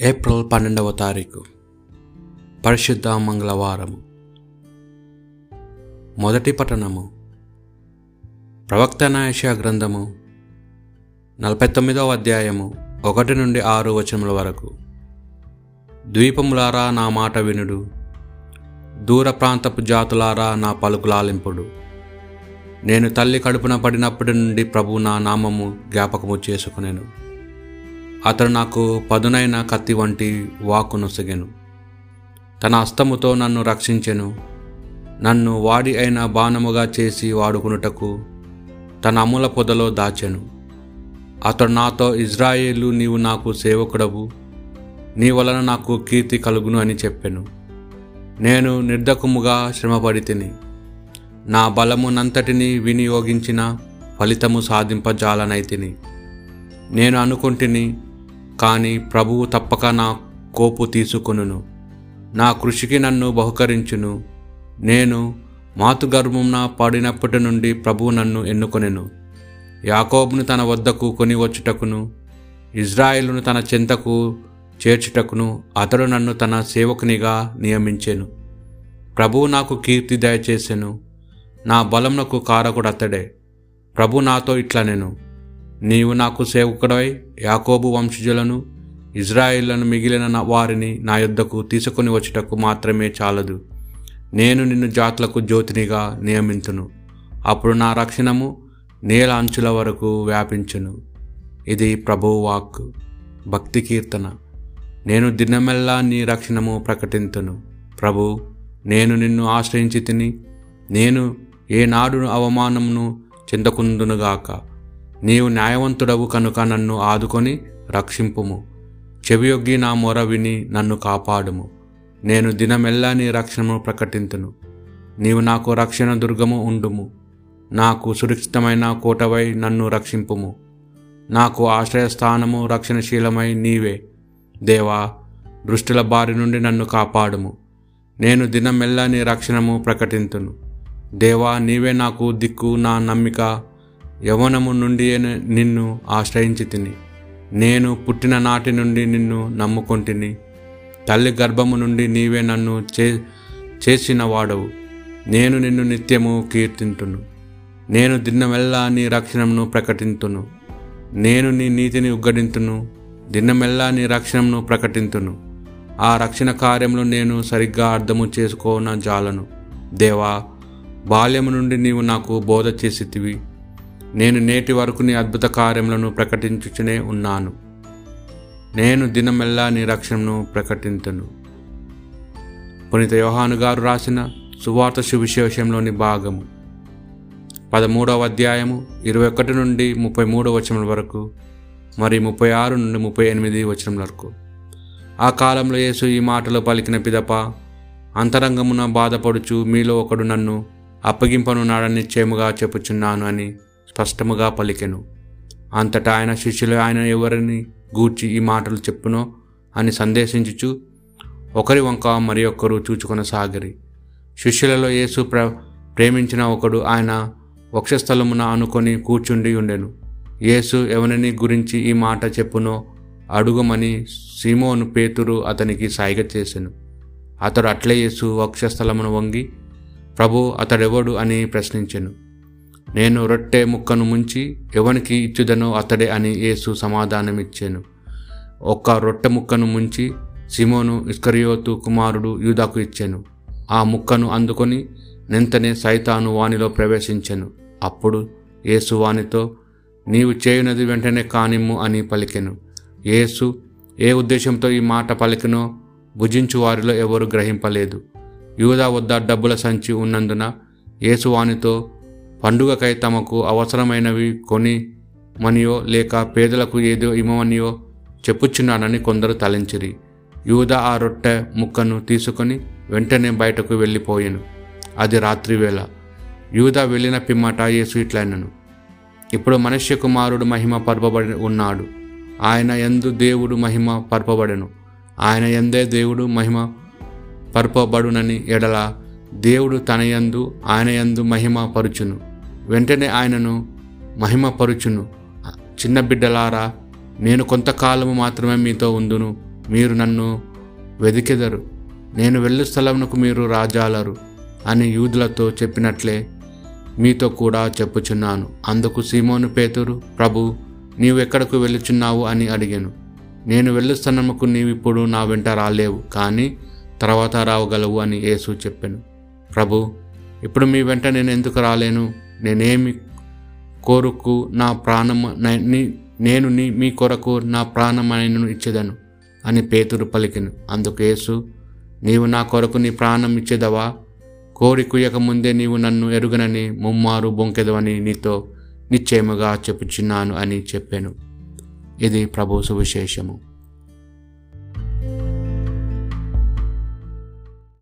April పన్నెండవ తారీఖు. పరిశుద్ధ మంగళవారము. మొదటి పట్టణము. ప్రవక్త నాయష గ్రంథము. నలభై తొమ్మిదవ అధ్యాయము ఒకటి నుండి ఆరు వచనముల వరకు. ద్వీపములారా నా మాట వినుడు. దూర ప్రాంతపు జాతులారా నా పలుకులాలింపుడు నేను తల్లి కడుపున పడినప్పటి నుండి ప్రభు నా నామము జ్ఞాపకము చేసుకునేను. అతడు నాకు పదునైన కత్తి వంటి వాకునొసగెను తన హస్తముతో నన్ను రక్షించెను. నన్ను వాడి అయిన బాణముగా చేసి వాడుకునుటకు తన అముల పొదలో దాచెను. అతడు నాతో ఇజ్రాయేలు నీవు నాకు సేవకుడవు. నీ వలన నాకు కీర్తి కలుగును అని చెప్పెను. నేను నిర్ధకముగా శ్రమపడి తిని నా బలమునంతటిని వినియోగించిన ఫలితము సాధింపజాలనైతిని నేను అనుకుంటుని కానీ ప్రభువు తప్పక నా కోపు తీసుకొనును. నా కృషికి నన్ను బహుకరించును. నేను మాతుగర్భమున పడినప్పటి నుండి ప్రభువు నన్ను ఎన్నుకొనెను. యాకోబును తన వద్దకు కొని వచ్చుటకును ఇజ్రాయిలును తన చెంతకు చేర్చుటకును అతడు నన్ను తన సేవకునిగా నియమించెను. ప్రభువు నాకు కీర్తి దయచేసెను. నా బలమునకు కారకుడు అతడే ప్రభు నాతో ఇట్లా నేను నీవు నాకు సేవకుడై యాకోబు వంశజులను ఇజ్రాయిళ్ళను మిగిలిన వారిని నా యొద్దకు తీసుకొని వచ్చుటకు మాత్రమే చాలదు. నేను నిన్ను జాతులకు జ్యోతినిగా నియమింతును. అప్పుడు నా రక్షణము నేల అంచుల వరకు వ్యాపించును. ఇది ప్రభువాక్ భక్తి కీర్తన. నేను దినమెల్లా నీ రక్షణము ప్రకటింతును. ప్రభు నేను నిన్ను ఆశ్రయించి తిని నేను ఏనాడు అవమానమును చెందకుందునుగాక. నీవు న్యాయవంతుడవు కనుక నన్ను ఆదుకొని రక్షింపుము. చెవియొగ్గి నా మొర విని నన్ను కాపాడుము. నేను దినమెల్లా నీ రక్షణను ప్రకటింతును. నీవు నాకు రక్షణ దుర్గము ఉండుము. నాకు సురక్షితమైన కోటవై నన్ను రక్షింపుము. నాకు ఆశ్రయస్థానము రక్షణశీలమై నీవే. దేవా దృష్టిల బారి నుండి నన్ను కాపాడుము. నేను దినమెల్లా నీ రక్షణము ప్రకటింతును. దేవా నీవే నాకు దిక్కు నా నమ్మిక. యవనము నుండి నిన్ను ఆశ్రయించి తిని. నేను పుట్టిన నాటి నుండి నిన్ను నమ్ముకొంటిని. తల్లి గర్భము నుండి నీవే నన్ను చే చేసిన వాడవు. నేను నిన్ను నిత్యము కీర్తింతును. నేను దిన్నమెల్లా నీ రక్షణను ప్రకటింతును. నేను నీ నీతిని ఉగ్గడింతును. దిన్నమెల్లా నీ రక్షణను ప్రకటింతును. ఆ రక్షణ కార్యంలో నేను సరిగ్గా అర్థము చేసుకోన జాలను దేవా బాల్యము నుండి నీవు నాకు బోధ చేసితివి. నేను నేటి వరకు నీ అద్భుత కార్యములను ప్రకటించుచునే ఉన్నాను. నేను దినమెల్లా నీ రక్షణను ప్రకటించను పునీత యోహాను గారు రాసిన సువార్త సువిశేషంలోని భాగము. పదమూడవ అధ్యాయము ఇరవై ఒకటి నుండి ముప్పై మూడవ వచనం వరకు మరి ముప్పై ఆరు నుండి ముప్పై ఎనిమిది వచనం వరకు. ఆ కాలంలో యేసు ఈ మాటలు పలికిన పిదప అంతరంగమున బాధపడుచు మీలో ఒకడు నన్ను అప్పగింపనున్నాడని నిశ్చయముగా చెప్పుచున్నాను అని స్పష్టముగా పలికెను. అంతటా ఆయన శిష్యులు ఆయన ఎవరిని గూర్చి ఈ మాటలు చెప్పునో అని సందేశించుచు ఒకరి వంక మరి ఒక్కరు చూచుకొనసాగిరి శిష్యులలో యేసు ప్ర ప్రేమించిన ఒకడు ఆయన వక్షస్థలమున అనుకొని కూర్చుండి ఉండెను. యేసు ఎవరిని గురించి ఈ మాట చెప్పునో అడుగమని సీమోను పేతురు అతనికి సాయిగ చేసెను. అతడు అట్లే యేసు వక్షస్థలమును వంగి ప్రభు అతడెవడు అని ప్రశ్నించెను. నేను రొట్టె ముక్కను ముంచి ఎవనికి ఇచ్చుదనో అతడే అని యేసు సమాధానమిచ్చాను. ఒక్క రొట్టె ముక్కను ముంచి సిమోను ఇస్కరియోతు కుమారుడు యూదాకు ఇచ్చాను. ఆ ముక్కను అందుకొని నింతనే సైతాను వానిలో ప్రవేశించెను. అప్పుడు యేసు వానితో నీవు చేయునది వెంటనే కానిమ్ము అని పలికెను. యేసు ఏ ఉద్దేశంతో ఈ మాట పలికినో భుజించు వారిలో ఎవరు గ్రహింపలేదు. యూదా వద్ద డబ్బుల సంచి ఉన్నందున యేసు వానితో పండుగకై తమకు అవసరమైనవి కొని మనియో లేక పేదలకు ఏదో ఇమ్మమనియో చెప్పుచున్నానని కొందరు తలంచిరి. యూదా ఆ రొట్టె ముక్కను తీసుకొని వెంటనే బయటకు వెళ్ళిపోయాను. అది రాత్రివేళ యూదా వెళ్ళిన పిమ్మట యేసు ఇట్లైనను. ఇప్పుడు మనుష్య కుమారుడు మహిమ పరపబడి ఉన్నాడు. ఆయన ఎందు దేవుడు మహిమ పరపబడెను. ఆయన ఎందే దేవుడు మహిమ పరపబడునని ఎడల దేవుడు తన యందు ఆయన యందు మహిమ పరుచును. వెంటనే ఆయనను మహిమ పరుచును చిన్న బిడ్డలారా నేను కొంతకాలము మాత్రమే మీతో ఉందును. మీరు నన్ను వెదికెదరు. నేను వెళ్ళు స్థలమునకు మీరు రాజాలరు అని యూదులతో చెప్పినట్లే మీతో కూడా చెప్పుచున్నాను. అందుకు సీమోను పేతురు ప్రభు నీవు ఎక్కడకు వెళ్ళుచున్నావు? అని అడిగాను. నేను వెళ్ళు స్థలముకు నీవిప్పుడు నా వెంట రాలేవు కానీ తర్వాత రావగలవు అని యేసు చెప్పాను. ప్రభు ఇప్పుడు మీ వెంట నేను ఎందుకు రాలేను? నేనేమి కోరుకు నా ప్రాణము నేను నీ మీ కొరకు నా ప్రాణమైనను ఇచ్చేదను అని పేతురు పలికిను. అందుకు యేసు నీవు నా కొరకు నీ ప్రాణం ఇచ్చేదవా? కోరికొయ్యక ముందే నీవు నన్ను ఎరుగనని ముమ్మారు బొంకెదవని నీతో నిశ్చయముగా చెప్పుచున్నాను అని చెప్పాను. ఇది ప్రభు సువిశేషము.